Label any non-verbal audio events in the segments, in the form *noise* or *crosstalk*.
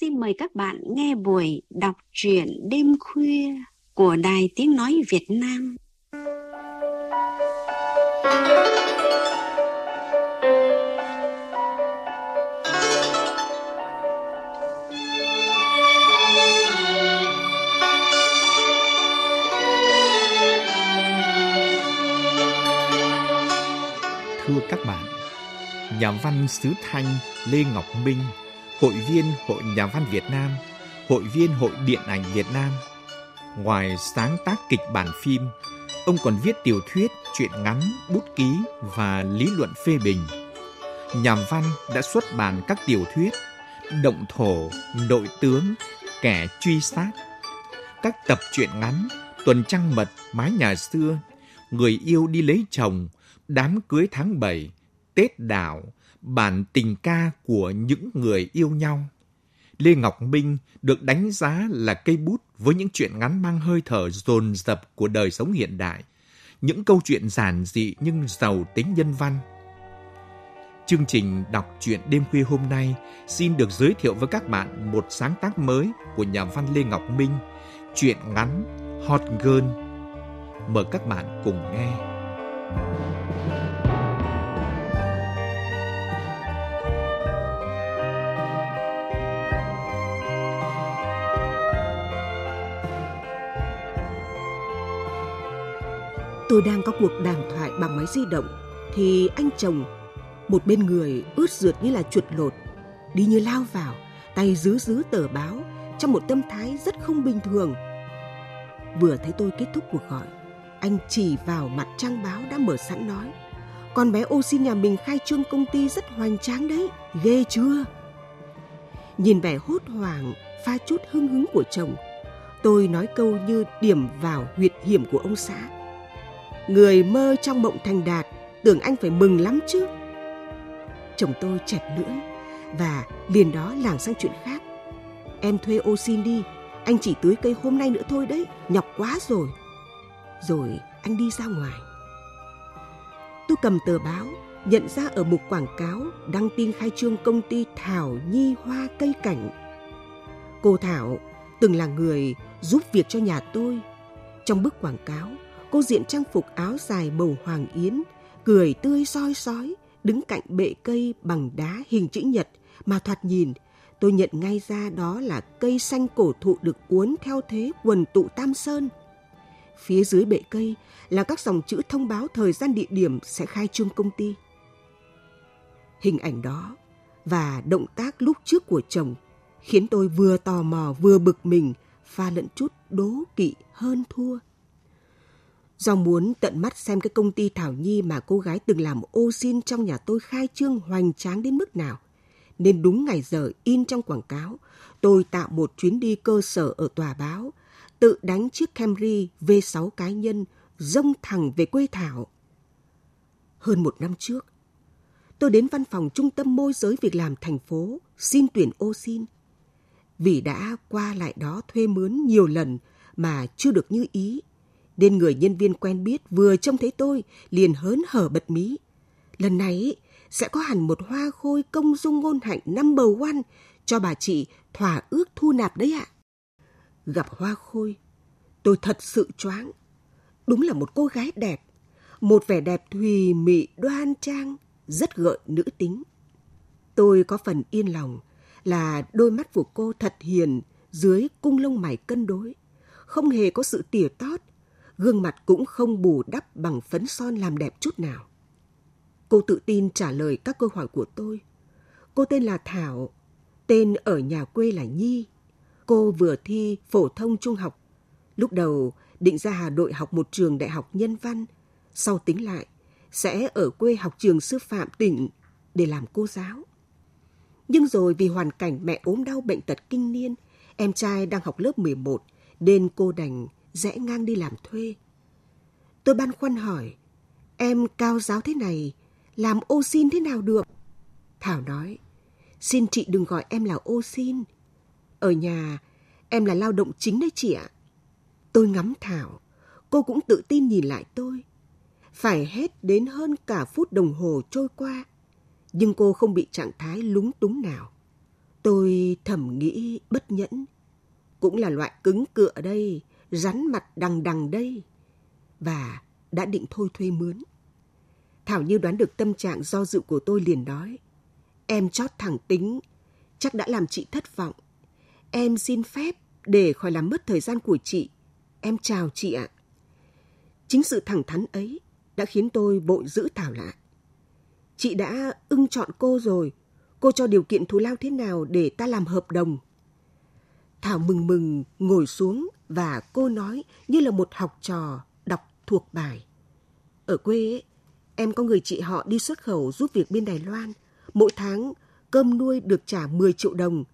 xin mời các bạn nghe buổi đọc truyện đêm khuya của Đài Tiếng Nói Việt Nam. Thưa các bạn, nhà văn xứ Thanh Lê Ngọc Minh hội viên Hội Nhà văn Việt Nam, hội viên Hội Điện ảnh Việt Nam. Ngoài sáng tác kịch bản phim, ông còn viết tiểu thuyết, truyện ngắn, bút ký và lý luận phê bình. Nhà văn đã xuất bản các tiểu thuyết Động thổ, Nội tướng, Kẻ truy sát, các tập truyện ngắn Tuần trăng mật, Mái nhà xưa, Người yêu đi lấy chồng, Đám cưới tháng 7, Tết đảo, bản tình ca của những người yêu nhau. Lê Ngọc Minh được đánh giá là cây bút với những chuyện ngắn mang hơi thở dồn dập của đời sống hiện đại, những câu chuyện giản dị nhưng giàu tính nhân văn. Chương trình đọc truyện đêm khuya hôm nay xin được giới thiệu với các bạn một sáng tác mới của nhà văn Lê Ngọc Minh, truyện ngắn Hot Girl. Mời các bạn cùng nghe. Tôi đang có cuộc đàm thoại bằng máy di động, thì anh chồng, một bên người ướt rượt như là chuột lột, đi như lao vào, tay giữ giữ tờ báo, trong một tâm thái rất không bình thường. Vừa thấy tôi kết thúc cuộc gọi, anh chỉ vào mặt trang báo đã mở sẵn nói, con bé ô xin nhà mình khai trương công ty rất hoành tráng đấy, ghê chưa? Nhìn vẻ hốt hoảng, pha chút hưng hứng của chồng, tôi nói câu như điểm vào huyệt hiểm của ông xã. Người mơ trong mộng thành đạt, tưởng anh phải mừng lắm chứ. Chồng tôi chẹp lưỡi và liền đó lảng sang chuyện khác. Em thuê ô xin đi, anh chỉ tưới cây hôm nay nữa thôi đấy, nhọc quá rồi. Rồi anh đi ra ngoài. Tôi cầm tờ báo, nhận ra ở mục quảng cáo đăng tin khai trương công ty Thảo Nhi Hoa Cây Cảnh. Cô Thảo từng là người giúp việc cho nhà tôi. Trong bức quảng cáo, cô diện trang phục áo dài màu hoàng yến, cười tươi soi sói, đứng cạnh bệ cây bằng đá hình chữ nhật mà thoạt nhìn tôi nhận ngay ra đó là cây xanh cổ thụ được uốn theo thế quần tụ Tam Sơn. Phía dưới bệ cây là các dòng chữ thông báo thời gian địa điểm sẽ khai trương công ty. Hình ảnh đó và động tác lúc trước của chồng khiến tôi vừa tò mò vừa bực mình pha lẫn chút đố kỵ hơn thua. Do muốn tận mắt xem cái công ty Thảo Nhi mà cô gái từng làm ô xin trong nhà tôi khai trương hoành tráng đến mức nào, nên đúng ngày giờ in trong quảng cáo, tôi tạo một chuyến đi cơ sở ở tòa báo, tự đánh chiếc Camry V6 cá nhân, dông thẳng về quê Thảo. Hơn một năm trước, tôi đến văn phòng trung tâm môi giới việc làm thành phố xin tuyển ô xin. Vì đã qua lại đó thuê mướn nhiều lần mà chưa được như ý, nên người nhân viên quen biết vừa trông thấy tôi liền hớn hở bật mí. Lần này sẽ có hẳn một hoa khôi công dung ngôn hạnh number one cho bà chị thỏa ước thu nạp đấy ạ. Gặp hoa khôi, tôi thật sự choáng. Đúng là một cô gái đẹp, một vẻ đẹp thùy mị đoan trang, rất gợi nữ tính. Tôi có phần yên lòng là đôi mắt của cô thật hiền dưới cung lông mày cân đối, không hề có sự tỉa tót gương mặt cũng không bù đắp bằng phấn son làm đẹp chút nào. Cô tự tin trả lời các câu hỏi của tôi. Cô tên là Thảo, tên ở nhà quê là Nhi. Cô vừa thi phổ thông trung học. Lúc đầu định ra Hà Nội học một trường đại học nhân văn, sau tính lại sẽ ở quê học trường sư phạm tỉnh để làm cô giáo. Nhưng rồi vì hoàn cảnh mẹ ốm đau bệnh tật kinh niên, em trai đang học lớp 11 nên cô đành rẽ ngang đi làm thuê. Tôi băn khoăn hỏi, em cao giáo thế này, làm ô xin thế nào được? Thảo nói, xin chị đừng gọi em là ô xin. Ở nhà, em là lao động chính đấy chị ạ. Tôi ngắm Thảo, cô cũng tự tin nhìn lại tôi. Phải hết đến hơn cả phút đồng hồ trôi qua, nhưng cô không bị trạng thái lúng túng nào. Tôi thầm nghĩ bất nhẫn. Cũng là loại cứng cựa đây, rắn mặt đằng đằng đây. Và đã định thôi thuê mướn. Thảo như đoán được tâm trạng do dự của tôi liền nói. Em chót thẳng tính, chắc đã làm chị thất vọng. Em xin phép để khỏi làm mất thời gian của chị. Em chào chị ạ. Chính sự thẳng thắn ấy đã khiến tôi bội giữ Thảo lại. Chị đã ưng chọn cô rồi. Cô cho điều kiện thù lao thế nào để ta làm hợp đồng? Thảo mừng mừng ngồi xuống và cô nói như là một học trò đọc thuộc bài. Ở quê ấy, em có người chị họ đi xuất khẩu giúp việc bên Đài Loan. Mỗi tháng cơm nuôi được trả 10 triệu đồng.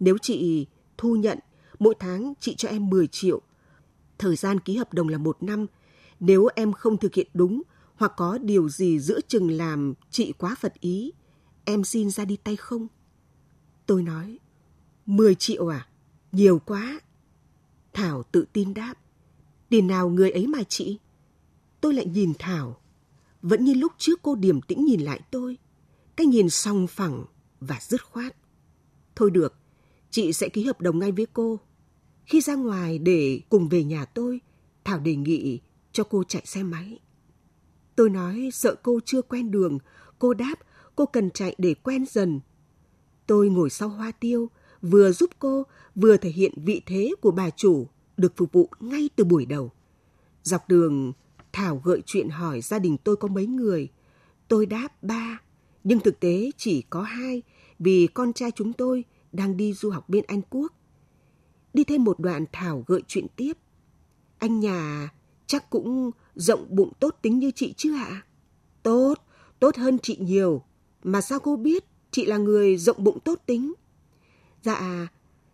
Nếu chị thu nhận, mỗi tháng chị cho em 10 triệu. Thời gian ký hợp đồng là một năm. Nếu em không thực hiện đúng hoặc có điều gì giữa chừng làm chị quá phật ý, em xin ra đi tay không? Tôi nói, 10 triệu à? Nhiều quá. Thảo tự tin đáp, tiền nào người ấy mà chị? Tôi lại nhìn Thảo, vẫn như lúc trước cô điềm tĩnh nhìn lại tôi, cái nhìn song phẳng và dứt khoát. Thôi được, chị sẽ ký hợp đồng ngay với cô. Khi ra ngoài để cùng về nhà tôi, Thảo đề nghị cho cô chạy xe máy. Tôi nói sợ cô chưa quen đường, cô đáp cô cần chạy để quen dần. Tôi ngồi sau hoa tiêu, vừa giúp cô, vừa thể hiện vị thế của bà chủ, được phục vụ ngay từ buổi đầu. Dọc đường, Thảo gợi chuyện hỏi gia đình tôi có mấy người. Tôi đáp ba, nhưng thực tế chỉ có hai vì con trai chúng tôi đang đi du học bên Anh Quốc. Đi thêm một đoạn Thảo gợi chuyện tiếp. Anh nhà chắc cũng rộng bụng tốt tính như chị chứ ạ? Tốt, tốt hơn chị nhiều. Mà sao cô biết chị là người rộng bụng tốt tính? Dạ,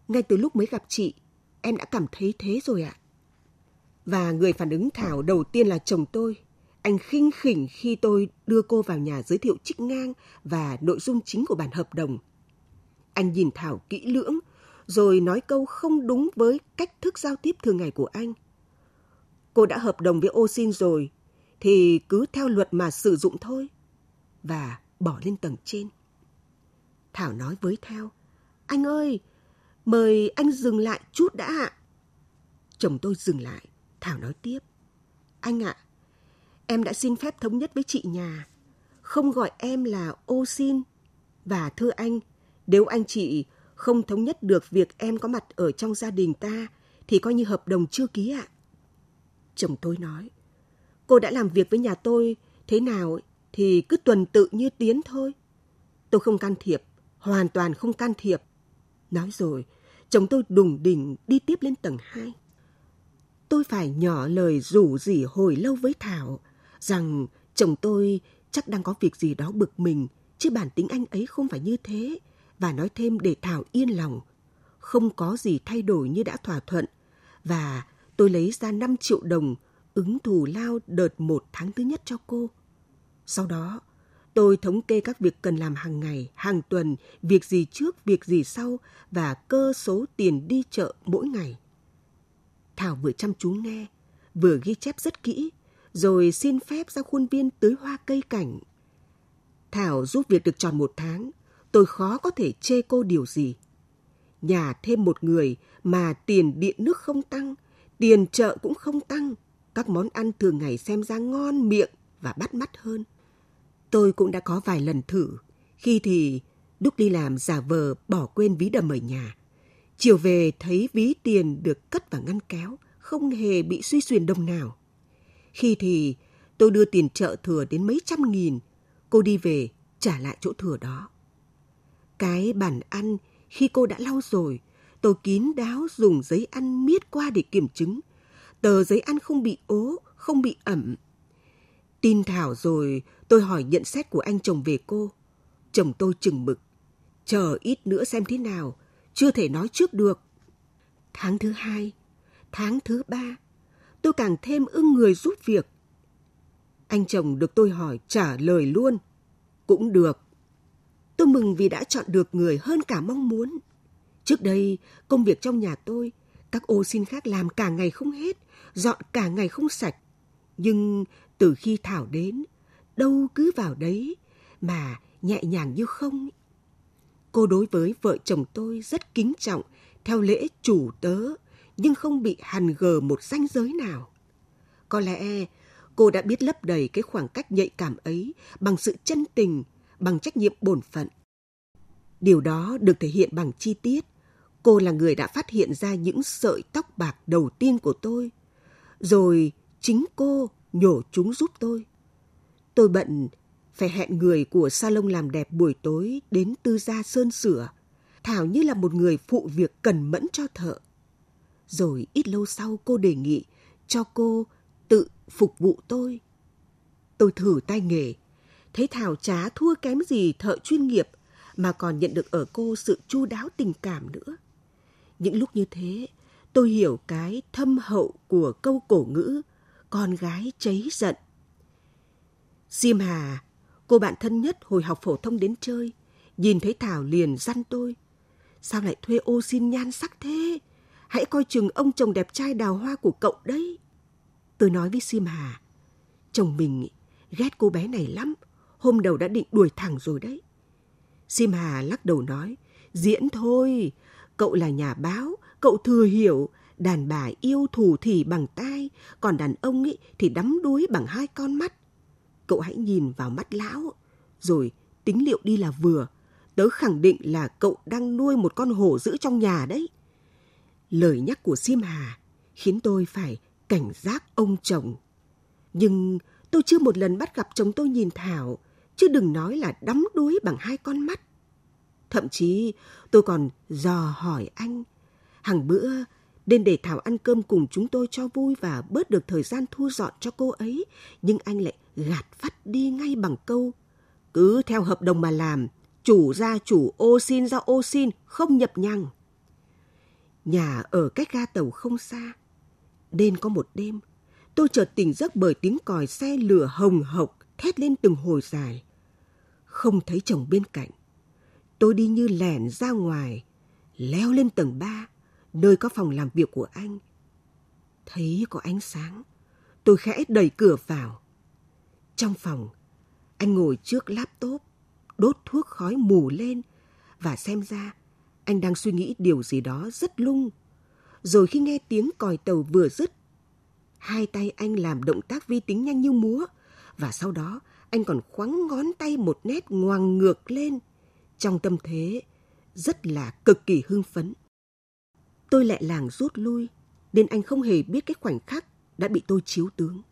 ngay từ lúc mới gặp chị, em đã cảm thấy thế rồi ạ. Và người phản ứng Thảo đầu tiên là chồng tôi. Anh khinh khỉnh khi tôi đưa cô vào nhà giới thiệu trích ngang và nội dung chính của bản hợp đồng. Anh nhìn Thảo kỹ lưỡng, rồi nói câu không đúng với cách thức giao tiếp thường ngày của anh. Cô đã hợp đồng với ô xin rồi, thì cứ theo luật mà sử dụng thôi. Và bỏ lên tầng trên. Thảo nói với Theo, anh ơi, mời anh dừng lại chút đã ạ. Chồng tôi dừng lại, Thảo nói tiếp, anh ạ, em đã xin phép thống nhất với chị nhà, không gọi em là ô xin. Và thưa anh, nếu anh chị không thống nhất được việc em có mặt ở trong gia đình ta, thì coi như hợp đồng chưa ký ạ. Chồng tôi nói, cô đã làm việc với nhà tôi thế nào thì cứ tuần tự như tiến thôi. Tôi không can thiệp, hoàn toàn không can thiệp. Nói rồi, chồng tôi đùng đỉnh đi tiếp lên tầng 2. Tôi phải nhỏ lời rủ rỉ hồi lâu với Thảo rằng chồng tôi chắc đang có việc gì đó bực mình, chứ bản tính anh ấy không phải như thế. Và nói thêm để Thảo yên lòng. Không có gì thay đổi như đã thỏa thuận. Và tôi lấy ra 5 triệu đồng ứng thù lao đợt một tháng thứ nhất cho cô. Sau đó, tôi thống kê các việc cần làm hàng ngày, hàng tuần, việc gì trước, việc gì sau và cơ số tiền đi chợ mỗi ngày. Thảo vừa chăm chú nghe, vừa ghi chép rất kỹ, rồi xin phép ra khuôn viên tưới hoa cây cảnh. Thảo giúp việc được tròn một tháng, tôi khó có thể chê cô điều gì. Nhà thêm một người mà tiền điện nước không tăng, tiền chợ cũng không tăng, các món ăn thường ngày xem ra ngon miệng và bắt mắt hơn. Tôi cũng đã có vài lần thử, khi thì lúc đi làm giả vờ bỏ quên ví đầm ở nhà. Chiều về thấy ví tiền được cất vào ngăn kéo, không hề bị suy xuyền đồng nào. Khi thì tôi đưa tiền chợ thừa đến mấy trăm nghìn, cô đi về trả lại chỗ thừa đó. Cái bàn ăn khi cô đã lau rồi, tôi kín đáo dùng giấy ăn miết qua để kiểm chứng. Tờ giấy ăn không bị ố, không bị ẩm. Tin Thảo rồi, tôi hỏi nhận xét của anh chồng về cô. Chồng tôi chừng mực. Chờ ít nữa xem thế nào, chưa thể nói trước được. Tháng thứ hai, tháng thứ ba, tôi càng thêm ưng người giúp việc. Anh chồng được tôi hỏi trả lời luôn. Cũng được. Tôi mừng vì đã chọn được người hơn cả mong muốn. Trước đây, công việc trong nhà tôi, các ô xin khác làm cả ngày không hết, dọn cả ngày không sạch. Nhưng từ khi Thảo đến, đâu cứ vào đấy mà nhẹ nhàng như không. Cô đối với vợ chồng tôi rất kính trọng, theo lễ chủ tớ, nhưng không bị hằn gờ một ranh giới nào. Có lẽ cô đã biết lấp đầy cái khoảng cách nhạy cảm ấy bằng sự chân tình, bằng trách nhiệm bổn phận. Điều đó được thể hiện bằng chi tiết. Cô là người đã phát hiện ra những sợi tóc bạc đầu tiên của tôi. Rồi chính cô nhổ chúng giúp tôi. Tôi bận phải hẹn người của salon làm đẹp buổi tối đến tư gia sơn sửa. Thảo như là một người phụ việc cần mẫn cho thợ. Rồi ít lâu sau cô đề nghị cho cô tự phục vụ tôi. Tôi thử tay nghề, thấy Thảo chả thua kém gì thợ chuyên nghiệp mà còn nhận được ở cô sự chu đáo tình cảm nữa. Những lúc như thế, tôi hiểu cái thâm hậu của câu cổ ngữ con gái cháy giận. Diêm Hà, cô bạn thân nhất hồi học phổ thông đến chơi, nhìn thấy Thảo liền răn tôi. Sao lại thuê ô xin nhan sắc thế? Hãy coi chừng ông chồng đẹp trai đào hoa của cậu đấy. Tôi nói với Sim Hà, chồng mình ghét cô bé này lắm, hôm đầu đã định đuổi thẳng rồi đấy. Sim Hà lắc đầu nói, diễn thôi, cậu là nhà báo, cậu thừa hiểu, đàn bà yêu thủ thì bằng ta còn đàn ông ý thì đắm đuối bằng hai con mắt. Cậu hãy nhìn vào mắt lão, rồi tính liệu đi là vừa. Tớ khẳng định là cậu đang nuôi một con hổ giữ trong nhà đấy. Lời nhắc của Sim Hà khiến tôi phải cảnh giác ông chồng. Nhưng tôi chưa một lần bắt gặp chồng tôi nhìn Thảo, chứ đừng nói là đắm đuối bằng hai con mắt. Thậm chí tôi còn dò hỏi anh, hàng bữa nên để Thảo ăn cơm cùng chúng tôi cho vui và bớt được thời gian thu dọn cho cô ấy, nhưng anh lại gạt phát đi ngay bằng câu cứ theo hợp đồng mà làm, chủ ra chủ ô xin ra ô xin, không nhập nhằng. Nhà ở cách ga tàu không xa. Đêm có một đêm, tôi chợt tỉnh giấc bởi tiếng còi xe lửa hồng hộc thét lên từng hồi dài. Không thấy chồng bên cạnh. Tôi đi như lẻn ra ngoài, leo lên tầng ba, nơi có phòng làm việc của anh. Thấy có ánh sáng, tôi khẽ đẩy cửa vào. Trong phòng, anh ngồi trước laptop, đốt thuốc khói mù lên và xem ra anh đang suy nghĩ điều gì đó rất lung. Rồi khi nghe tiếng còi tàu vừa dứt, hai tay anh làm động tác vi tính nhanh như múa và sau đó anh còn khoắng ngón tay một nét ngoằng ngược lên trong tâm thế rất là cực kỳ hưng phấn. Tôi lẹ làng rút lui, nên anh không hề biết cái khoảnh khắc đã bị tôi chiếu tướng.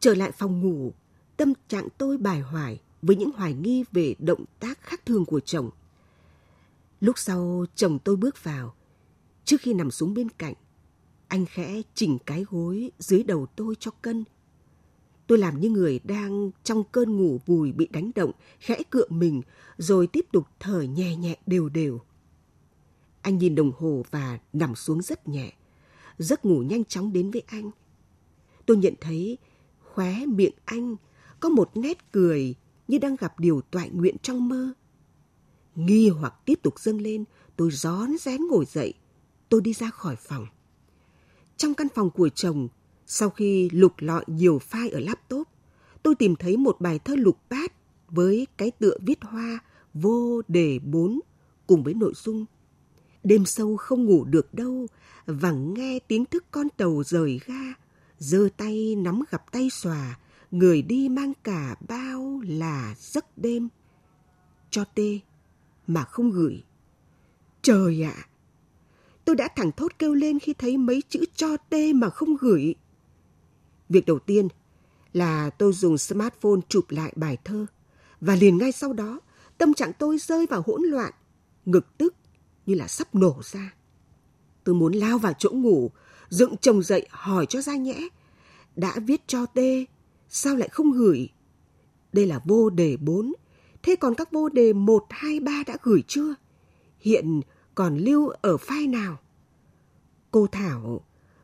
Trở lại phòng ngủ, tâm trạng tôi bài hoài với những hoài nghi về động tác khác thường của chồng. Lúc sau chồng tôi bước vào, trước khi nằm xuống bên cạnh, anh khẽ chỉnh cái gối dưới đầu tôi cho cân. Tôi làm như người đang trong cơn ngủ vùi bị đánh động, khẽ cựa mình, rồi tiếp tục thở nhẹ nhẹ đều đều. Anh nhìn đồng hồ và nằm xuống rất nhẹ. Giấc ngủ nhanh chóng đến với anh. Tôi nhận thấy khóe miệng anh có một nét cười như đang gặp điều toại nguyện trong mơ. Nghi hoặc tiếp tục dâng lên, tôi rón rén ngồi dậy. Tôi đi ra khỏi phòng. Trong căn phòng của chồng, sau khi lục lọi nhiều file ở laptop, tôi tìm thấy một bài thơ lục bát với cái tựa viết hoa vô đề bốn cùng với nội dung Đêm sâu không ngủ được đâu, vẳng nghe tiếng thức con tàu rời ga, giơ tay nắm gặp tay xòa, người đi mang cả bao là giấc đêm. Cho tê, mà không gửi. Trời ạ! À, tôi đã thẳng thốt kêu lên khi thấy mấy chữ cho tê mà không gửi. Việc đầu tiên là tôi dùng smartphone chụp lại bài thơ và liền ngay sau đó tâm trạng tôi rơi vào hỗn loạn, ngực tức như là sắp nổ ra. Tôi muốn lao vào chỗ ngủ, dựng chồng dậy hỏi cho ra nhẽ. Đã viết cho tê, sao lại không gửi? Đây là vô đề 4, thế còn các vô đề 1, 2, 3 đã gửi chưa? Hiện còn lưu ở file nào? Cô Thảo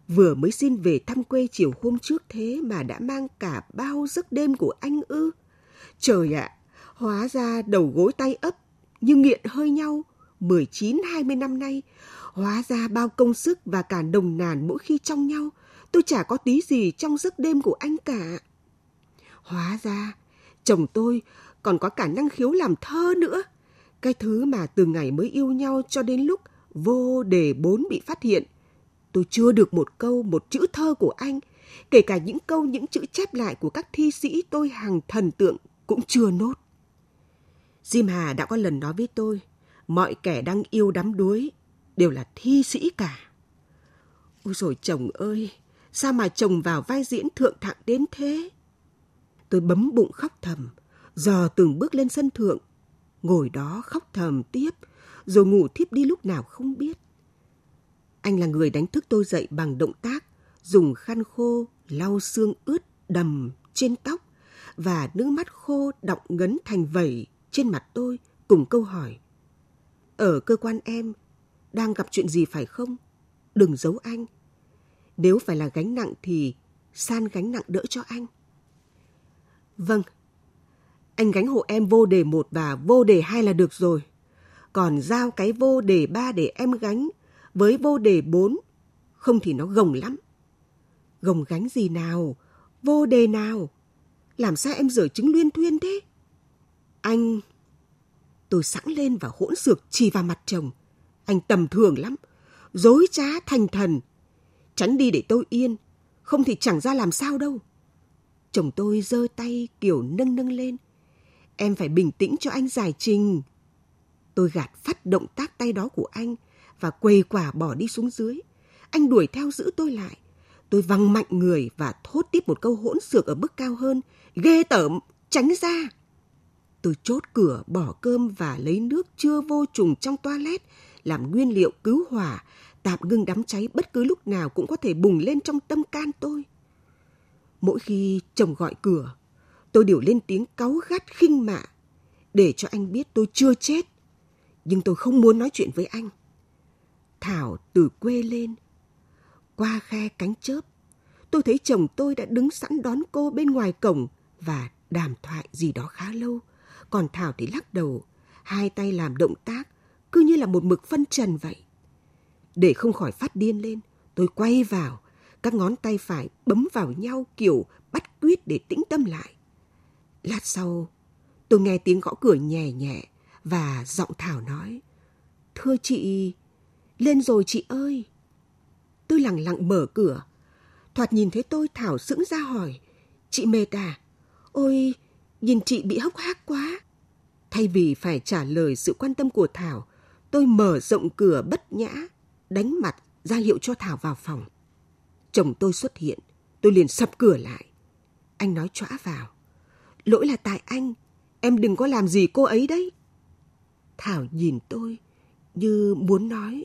vừa mới xin về thăm quê chiều hôm trước thế mà đã mang cả bao giấc đêm của anh ư. Trời ạ, hóa ra đầu gối tay ấp như nghiện hơi nhau 19-20 năm nay, hóa ra bao công sức và cả đồng nàn mỗi khi trong nhau, tôi chả có tí gì trong giấc đêm của anh cả. Hóa ra, chồng tôi còn có cả năng khiếu làm thơ nữa. Cái thứ mà từ ngày mới yêu nhau cho đến lúc vô đề bốn bị phát hiện, tôi chưa được một câu, một chữ thơ của anh, kể cả những câu, những chữ chép lại của các thi sĩ tôi hàng thần tượng cũng chưa nốt. jim Hà đã có lần nói với tôi, mọi kẻ đang yêu đắm đuối đều là thi sĩ cả. Ôi rồi chồng ơi, sao mà chồng vào vai diễn thượng thặng đến thế? Tôi bấm bụng khóc thầm, dò từng bước lên sân thượng, ngồi đó khóc thầm tiếp, rồi ngủ thiếp đi lúc nào không biết. Anh là người đánh thức tôi dậy bằng động tác, dùng khăn khô lau xương ướt đầm trên tóc và nước mắt khô đọng ngấn thành vẩy trên mặt tôi cùng câu hỏi. Ở cơ quan em, đang gặp chuyện gì phải không? Đừng giấu anh. Nếu phải là gánh nặng thì san gánh nặng đỡ cho anh. Vâng, anh gánh hộ em vô đề một và vô đề hai là được rồi. Còn giao cái vô đề ba để em gánh với vô đề bốn, không thì nó gồng lắm. Gồng gánh gì nào? Vô đề nào? Làm sao em dở chứng luyên thuyên thế? Anh... Tôi sẵn lên và hỗn xược chỉ vào mặt chồng. Anh tầm thường lắm. Dối trá thành thần. Tránh đi để tôi yên. Không thì chẳng ra làm sao đâu. Chồng tôi giơ tay kiểu nâng nâng lên. Em phải bình tĩnh cho anh giải trình. Tôi gạt phát động tác tay đó của anh và quầy quả bỏ đi xuống dưới. Anh đuổi theo giữ tôi lại. Tôi văng mạnh người và thốt tiếp một câu hỗn xược ở mức cao hơn. Ghê tởm, tránh ra. Tôi chốt cửa, bỏ cơm và lấy nước chưa vô trùng trong toilet làm nguyên liệu cứu hỏa, tạm ngưng đám cháy bất cứ lúc nào cũng có thể bùng lên trong tâm can tôi. Mỗi khi chồng gọi cửa, tôi đều lên tiếng cáu gắt khinh mạ để cho anh biết tôi chưa chết. Nhưng tôi không muốn nói chuyện với anh. Thảo từ quê lên, qua khe cánh chớp, tôi thấy chồng tôi đã đứng sẵn đón cô bên ngoài cổng và đàm thoại gì đó khá lâu. Còn Thảo thì lắc đầu, hai tay làm động tác, cứ như là một mực phân trần vậy. Để không khỏi phát điên lên, tôi quay vào, các ngón tay phải bấm vào nhau kiểu bắt quyết để tĩnh tâm lại. Lát sau, tôi nghe tiếng gõ cửa nhẹ nhẹ và giọng Thảo nói, Thưa chị, lên rồi chị ơi. Tôi lặng lặng mở cửa. Thoạt nhìn thấy tôi Thảo sững ra hỏi, chị mệt à? Ôi, nhìn chị bị hốc hác quá. Thay vì phải trả lời sự quan tâm của Thảo, tôi mở rộng cửa bất nhã, đánh mặt ra hiệu cho Thảo vào phòng. Chồng tôi xuất hiện, tôi liền sập cửa lại. Anh nói chõa vào. Lỗi là tại anh, em đừng có làm gì cô ấy đấy. Thảo nhìn tôi như muốn nói,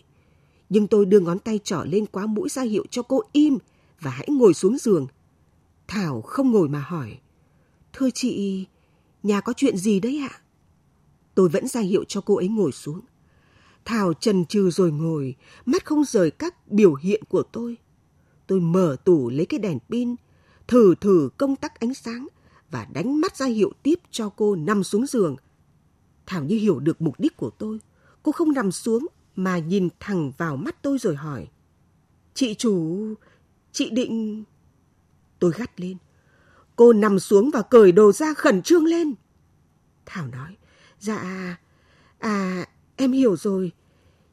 nhưng tôi đưa ngón tay trỏ lên quá mũi ra hiệu cho cô im và hãy ngồi xuống giường. Thảo không ngồi mà hỏi. Thưa chị, nhà có chuyện gì đấy ạ? Tôi vẫn ra hiệu cho cô ấy ngồi xuống. Thảo trần trừ rồi ngồi, mắt không rời các biểu hiện của tôi. Tôi mở tủ lấy cái đèn pin, thử thử công tắc ánh sáng và đánh mắt ra hiệu tiếp cho cô nằm xuống giường. Thảo như hiểu được mục đích của tôi. Cô không nằm xuống mà nhìn thẳng vào mắt tôi rồi hỏi. Chị chủ, chị định... Tôi gắt lên. Cô nằm xuống và cởi đồ ra khẩn trương lên. Thảo nói, dạ, à, em hiểu rồi.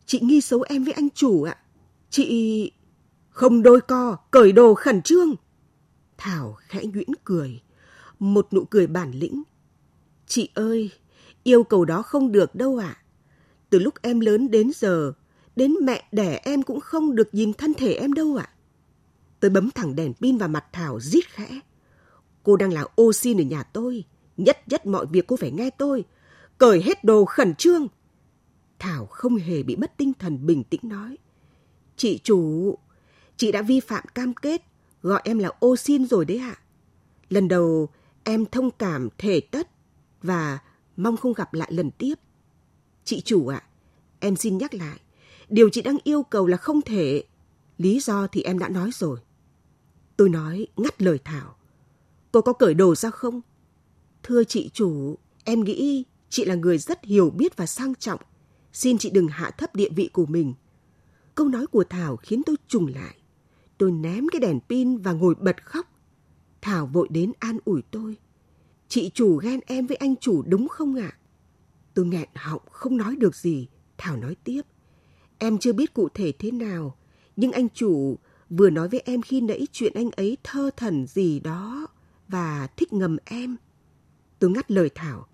Chị nghi xấu em với anh chủ ạ. Chị... Không đôi co, cởi đồ khẩn trương. Thảo khẽ nhuyễn cười, một nụ cười bản lĩnh. Chị ơi, yêu cầu đó không được đâu ạ. À. Từ lúc em lớn đến giờ, đến mẹ đẻ em cũng không được nhìn thân thể em đâu ạ. À. Tôi bấm thẳng đèn pin vào mặt Thảo rít khẽ. Cô đang là ô xin ở nhà tôi. Nhất nhất mọi việc cô phải nghe tôi. Cởi hết đồ khẩn trương. Thảo không hề bị mất tinh thần bình tĩnh nói. Chị chủ, chị đã vi phạm cam kết, gọi em là ô xin rồi đấy ạ. Lần đầu em thông cảm thể tất và mong không gặp lại lần tiếp. Chị chủ ạ, em xin nhắc lại, điều chị đang yêu cầu là không thể. Lý do thì em đã nói rồi. Tôi nói ngắt lời Thảo. Cô có cởi đồ ra không? Thưa chị chủ, em nghĩ chị là người rất hiểu biết và sang trọng. Xin chị đừng hạ thấp địa vị của mình. Câu nói của Thảo khiến tôi trùng lại. Tôi ném cái đèn pin và ngồi bật khóc. Thảo vội đến an ủi tôi. Chị chủ ghen em với anh chủ đúng không ạ? Tôi nghẹn họng không nói được gì. Thảo nói tiếp. Em chưa biết cụ thể thế nào, nhưng anh chủ vừa nói với em khi nãy chuyện anh ấy thơ thần gì đó và thích ngầm em. Tôi ngắt lời Thảo.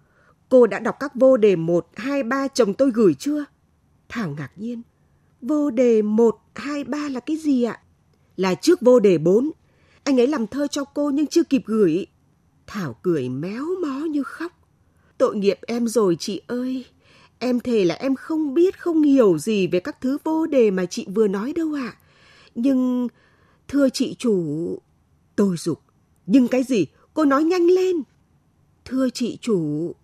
Cô đã đọc các vô đề 1, 2, 3 chồng tôi gửi chưa? Thảo ngạc nhiên. Vô đề 1, 2, 3 là cái gì ạ? Là trước vô đề 4. Anh ấy làm thơ cho cô nhưng chưa kịp gửi. Thảo cười méo mó như khóc. Tội nghiệp em rồi chị ơi. Em thề là em không biết, không hiểu gì về các thứ vô đề mà chị vừa nói đâu ạ. À. Nhưng, thưa chị chủ... Tôi dục. Nhưng cái gì? Cô nói nhanh lên. Thưa chị chủ,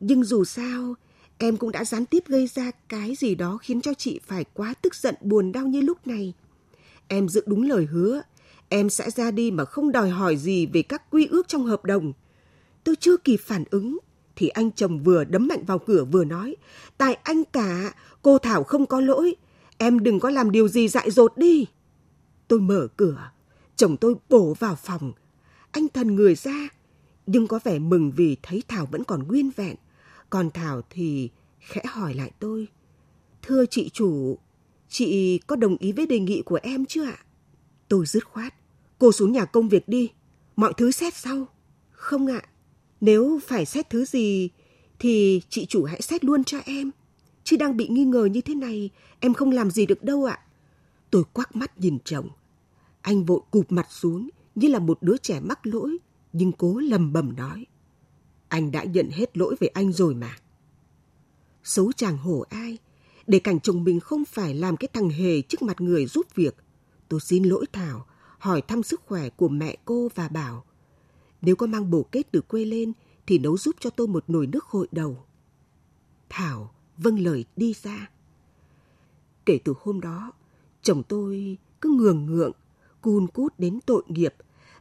nhưng dù sao, em cũng đã gián tiếp gây ra cái gì đó khiến cho chị phải quá tức giận buồn đau như lúc này. Em giữ đúng lời hứa, em sẽ ra đi mà không đòi hỏi gì về các quy ước trong hợp đồng. Tôi chưa kịp phản ứng, thì anh chồng vừa đấm mạnh vào cửa vừa nói, tại anh cả, cô Thảo không có lỗi, em đừng có làm điều gì dại dột đi. Tôi mở cửa, chồng tôi bổ vào phòng. Anh thần người ra, nhưng có vẻ mừng vì thấy Thảo vẫn còn nguyên vẹn. Còn Thảo thì khẽ hỏi lại tôi. Thưa chị chủ, chị có đồng ý với đề nghị của em chưa ạ? Tôi dứt khoát. Cô xuống nhà công việc đi, mọi thứ xét sau. Không ạ, nếu phải xét thứ gì thì chị chủ hãy xét luôn cho em. Chứ đang bị nghi ngờ như thế này, em không làm gì được đâu ạ. Tôi quắc mắt nhìn chồng. Anh vội cụp mặt xuống như là một đứa trẻ mắc lỗi, nhưng cố lầm bầm nói. Anh đã nhận hết lỗi về anh rồi mà. Xấu chàng hổ ai, để cảnh chồng mình không phải làm cái thằng hề trước mặt người giúp việc. Tôi xin lỗi Thảo, hỏi thăm sức khỏe của mẹ cô và bảo nếu có mang bổ kết từ quê lên thì nấu giúp cho tôi một nồi nước hội đầu. Thảo vâng lời đi ra. Kể từ hôm đó, chồng tôi cứ ngường ngượng, cun cút đến tội nghiệp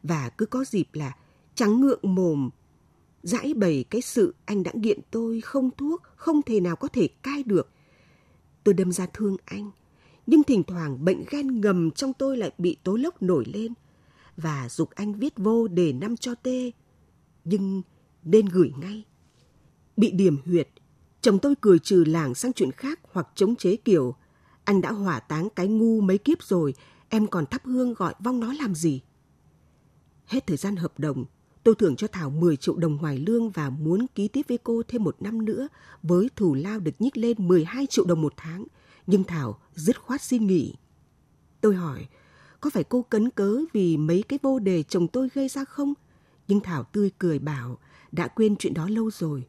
và cứ có dịp là trắng ngượng mồm giải bày cái sự anh đã nghiện tôi không thuốc, không thể nào có thể cai được. Tôi đâm ra thương anh, nhưng thỉnh thoảng bệnh ghen ngầm trong tôi lại bị tố lốc nổi lên và dục anh viết vô để năm cho tê. Nhưng nên gửi ngay. Bị điểm huyệt, chồng tôi cười trừ làng sang chuyện khác hoặc chống chế kiểu anh đã hỏa táng cái ngu mấy kiếp rồi, em còn thắp hương gọi vong nó làm gì? Hết thời gian hợp đồng, tôi thưởng cho Thảo 10 triệu đồng ngoài lương và muốn ký tiếp với cô thêm một năm nữa với thù lao được nhích lên 12 triệu đồng một tháng. Nhưng Thảo dứt khoát xin nghỉ. Tôi hỏi, có phải cô cấn cớ vì mấy cái vô đề chồng tôi gây ra không? Nhưng Thảo tươi cười bảo, đã quên chuyện đó lâu rồi.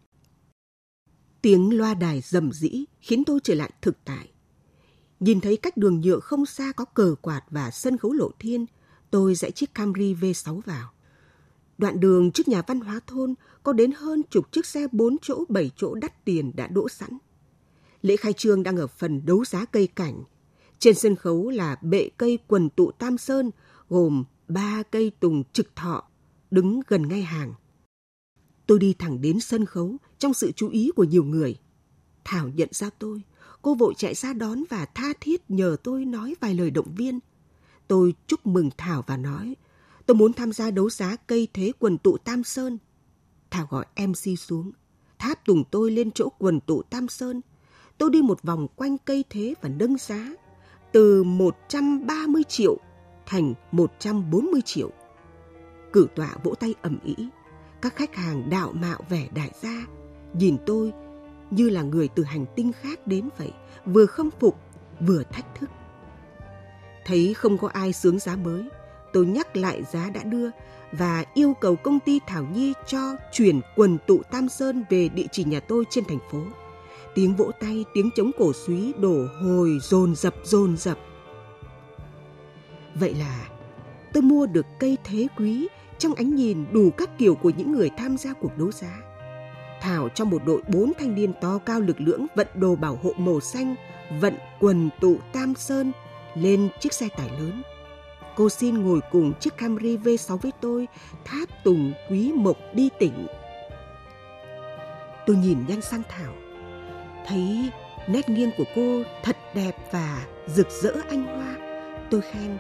Tiếng loa đài rầm rĩ khiến tôi trở lại thực tại. Nhìn thấy cách đường nhựa không xa có cờ quạt và sân khấu lộ thiên, tôi dạy chiếc Camry V6 vào. Đoạn đường trước nhà văn hóa thôn có đến hơn chục chiếc xe 4 chỗ 7 chỗ đắt tiền đã đỗ sẵn. Lễ khai trương đang ở phần đấu giá cây cảnh – trên sân khấu là bệ cây quần tụ Tam Sơn, gồm ba cây tùng trực thọ, đứng gần ngay hàng. Tôi đi thẳng đến sân khấu trong sự chú ý của nhiều người. Thảo nhận ra tôi, cô vội chạy ra đón và tha thiết nhờ tôi nói vài lời động viên. Tôi chúc mừng Thảo và nói, tôi muốn tham gia đấu giá cây thế quần tụ Tam Sơn. Thảo gọi MC xuống, tháp tùng tôi lên chỗ quần tụ Tam Sơn. Tôi đi một vòng quanh cây thế và nâng giá từ 130 triệu thành 140 triệu. Cử tọa vỗ tay ầm ĩ, các khách hàng đạo mạo vẻ đại gia, nhìn tôi như là người từ hành tinh khác đến vậy, vừa khâm phục, vừa thách thức. Thấy không có ai sướng giá mới, tôi nhắc lại giá đã đưa và yêu cầu công ty Thảo Nhi cho chuyển quần tụ Tam Sơn về địa chỉ nhà tôi trên thành phố tiếng vỗ tay, tiếng chống cổ suý đổ hồi dồn dập dồn dập. Vậy là tôi mua được cây thế quý trong ánh nhìn đủ các kiểu của những người tham gia cuộc đấu giá. Thảo trong một đội bốn thanh niên to cao lực lưỡng vận đồ bảo hộ màu xanh, vận quần tụ Tam Sơn lên chiếc xe tải lớn. Cô xin ngồi cùng chiếc Camry V6 với tôi, tháp tùng quý mộc đi tỉnh. Tôi nhìn nhanh sang Thảo thấy nét nghiêng của cô thật đẹp và rực rỡ anh hoa. Tôi khen,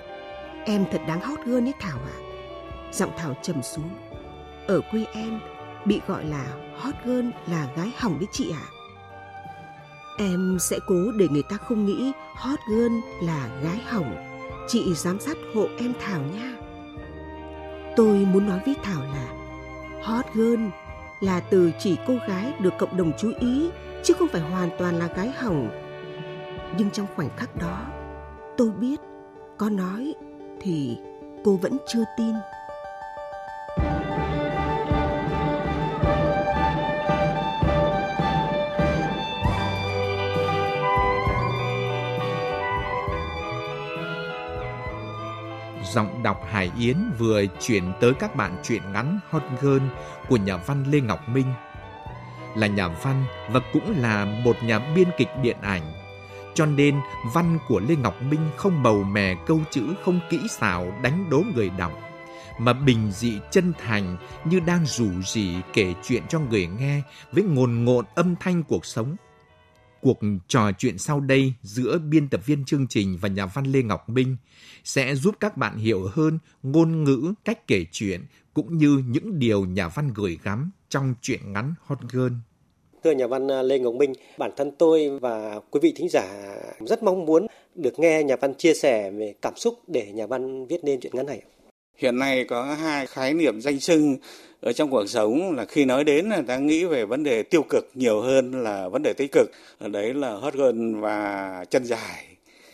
em thật đáng hot girl ấy Thảo ạ. À. Giọng Thảo trầm xuống. Ở quê em, bị gọi là hot girl là gái hỏng đấy chị ạ. À. Em sẽ cố để người ta không nghĩ hot girl là gái hỏng. Chị giám sát hộ em Thảo nha. Tôi muốn nói với Thảo là hot girl là từ chỉ cô gái được cộng đồng chú ý chứ không phải hoàn toàn là gái hỏng. Nhưng trong khoảnh khắc đó, tôi biết có nói thì cô vẫn chưa tin. Giọng đọc Hải Yến vừa chuyển tới các bạn truyện ngắn Hot Girl của nhà văn Lê Ngọc Minh. Là nhà văn và cũng là một nhà biên kịch điện ảnh. Cho nên văn của Lê Ngọc Minh không màu mè câu chữ, không kỹ xảo đánh đố người đọc, mà bình dị chân thành như đang rủ rỉ kể chuyện cho người nghe với ngồn ngộn âm thanh cuộc sống. Cuộc trò chuyện sau đây giữa biên tập viên chương trình và nhà văn Lê Ngọc Minh sẽ giúp các bạn hiểu hơn ngôn ngữ, cách kể chuyện cũng như những điều nhà văn gửi gắm trong truyện ngắn Hot Girl. Thưa nhà văn à, Lê Ngọc Minh, bản thân tôi và quý vị thính giả rất mong muốn được nghe nhà văn chia sẻ về cảm xúc để nhà văn viết nên truyện ngắn này. Hiện nay có hai khái niệm danh xưng ở trong cuộc sống là khi nói đến là ta nghĩ về vấn đề tiêu cực nhiều hơn là vấn đề tích cực. Đấy là hot girl và chân dài.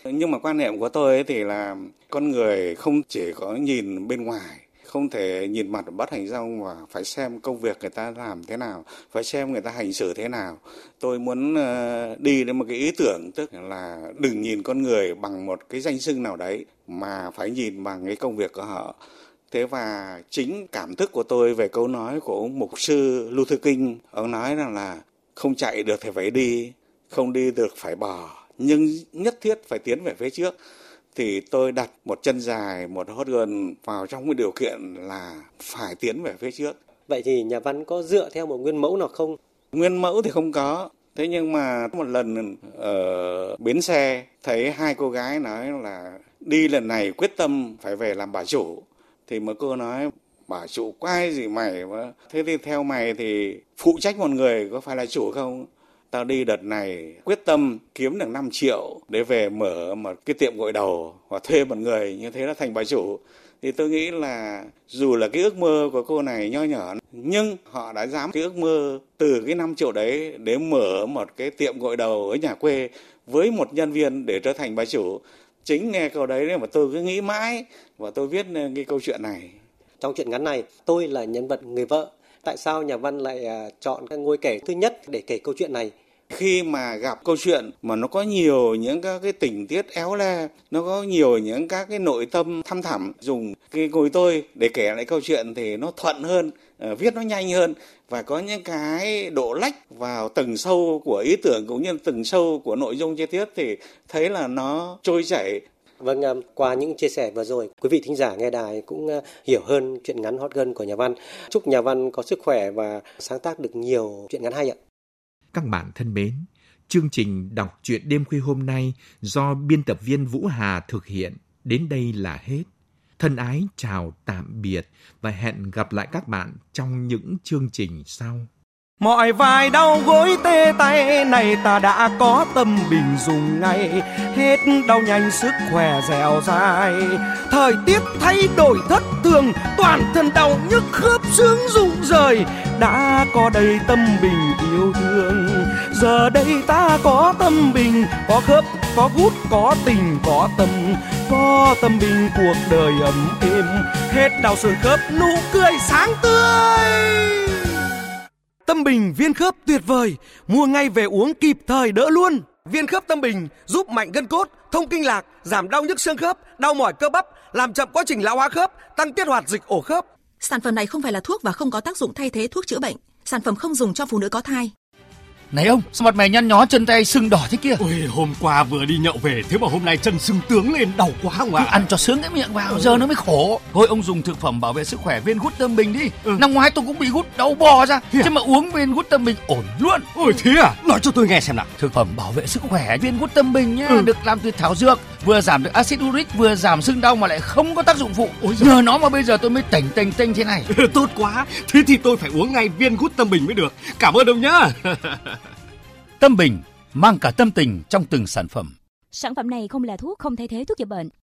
Nhưng mà quan niệm của tôi ấy thì là con người không chỉ có nhìn bên ngoài không thể nhìn mặt bắt hành rong và phải xem công việc người ta làm thế nào, phải xem người ta hành xử thế nào. Tôi muốn ờ, đi đến một cái ý tưởng, tức là đừng nhìn con người bằng một cái danh xưng nào đấy, mà phải nhìn bằng cái công việc của họ. Thế và chính cảm thức của tôi về câu nói của ông mục sư Luther King, ông nói rằng là không chạy được thì phải đi, không đi được phải bỏ, nhưng nhất thiết phải tiến về phía trước thì tôi đặt một chân dài một hot girl vào trong cái điều kiện là phải tiến về phía trước. Vậy thì nhà văn có dựa theo một nguyên mẫu nào không? Nguyên mẫu thì không có. Thế nhưng mà một lần ở bến xe thấy hai cô gái nói là đi lần này quyết tâm phải về làm bà chủ. Thì một cô nói bà chủ quái gì mày mà? Thế thì theo mày thì phụ trách một người có phải là chủ không tao đi đợt này, quyết tâm kiếm được 5 triệu để về mở một cái tiệm gội đầu hoặc thuê một người như thế là thành bà chủ. Thì tôi nghĩ là dù là cái ước mơ của cô này nho nhỏ, nhưng họ đã dám cái ước mơ từ cái 5 triệu đấy để mở một cái tiệm gội đầu ở nhà quê với một nhân viên để trở thành bà chủ. Chính nghe câu đấy mà tôi cứ nghĩ mãi và tôi viết cái câu chuyện này. Trong chuyện ngắn này, tôi là nhân vật người vợ tại sao nhà văn lại à, chọn cái ngôi kể thứ nhất để kể câu chuyện này? Khi mà gặp câu chuyện mà nó có nhiều những các cái tình tiết éo le, nó có nhiều những các cái nội tâm thăm thẳm, dùng cái ngồi tôi để kể lại câu chuyện thì nó thuận hơn à, viết nó nhanh hơn và có những cái độ lách vào tầng sâu của ý tưởng cũng như tầng sâu của nội dung chi tiết thì thấy là nó trôi chảy Vâng, à, qua những chia sẻ vừa rồi, quý vị thính giả nghe đài cũng à, hiểu hơn chuyện ngắn hot girl của nhà văn. Chúc nhà văn có sức khỏe và sáng tác được nhiều chuyện ngắn hay ạ. Các bạn thân mến, chương trình đọc truyện đêm khuya hôm nay do biên tập viên Vũ Hà thực hiện đến đây là hết. Thân ái chào tạm biệt và hẹn gặp lại các bạn trong những chương trình sau. Mọi vai đau gối tê tay này ta đã có tâm bình dùng ngay. Hết đau nhanh sức khỏe dẻo dai. Thời tiết thay đổi thất thường Toàn thân đau nhức khớp xương rụng rời. Đã có đầy tâm bình yêu thương. Giờ đây ta có tâm bình Có khớp, có gút, có tình, có tâm. Có tâm bình cuộc đời ấm êm. Hết đau xương khớp nụ cười sáng tươi. Tâm Bình viên khớp tuyệt vời, mua ngay về uống kịp thời đỡ luôn. Viên khớp Tâm Bình giúp mạnh gân cốt, thông kinh lạc, giảm đau nhức xương khớp, đau mỏi cơ bắp, làm chậm quá trình lão hóa khớp, tăng tiết hoạt dịch ổ khớp. Sản phẩm này không phải là thuốc và không có tác dụng thay thế thuốc chữa bệnh. Sản phẩm không dùng cho phụ nữ có thai. Này ông, sao mặt mày nhăn nhó chân tay sưng đỏ thế kia? Ôi, hôm qua vừa đi nhậu về, thế mà hôm nay chân sưng tướng lên đau quá không ạ? Ăn cho sướng cái miệng vào, ừ. giờ nó mới khổ. Thôi ông dùng thực phẩm bảo vệ sức khỏe viên gút tâm bình đi. Ừ. Năm ngoái tôi cũng bị gút đau bò ra, thế chứ à? mà uống viên gút tâm bình ổn luôn. Ôi thế à? Nói cho tôi nghe xem nào. Thực phẩm bảo vệ sức khỏe viên gút tâm bình nhá, ừ. được làm từ thảo dược, vừa giảm được axit uric, vừa giảm sưng đau mà lại không có tác dụng phụ. Ôi Nhờ nó mà bây giờ tôi mới tỉnh tỉnh tinh thế này. *laughs* Tốt quá. Thế thì tôi phải uống ngay viên gút tâm bình mới được. Cảm ơn ông nhá. *laughs* Tâm Bình, mang cả tâm tình trong từng sản phẩm. Sản phẩm này không là thuốc không thay thế thuốc chữa bệnh.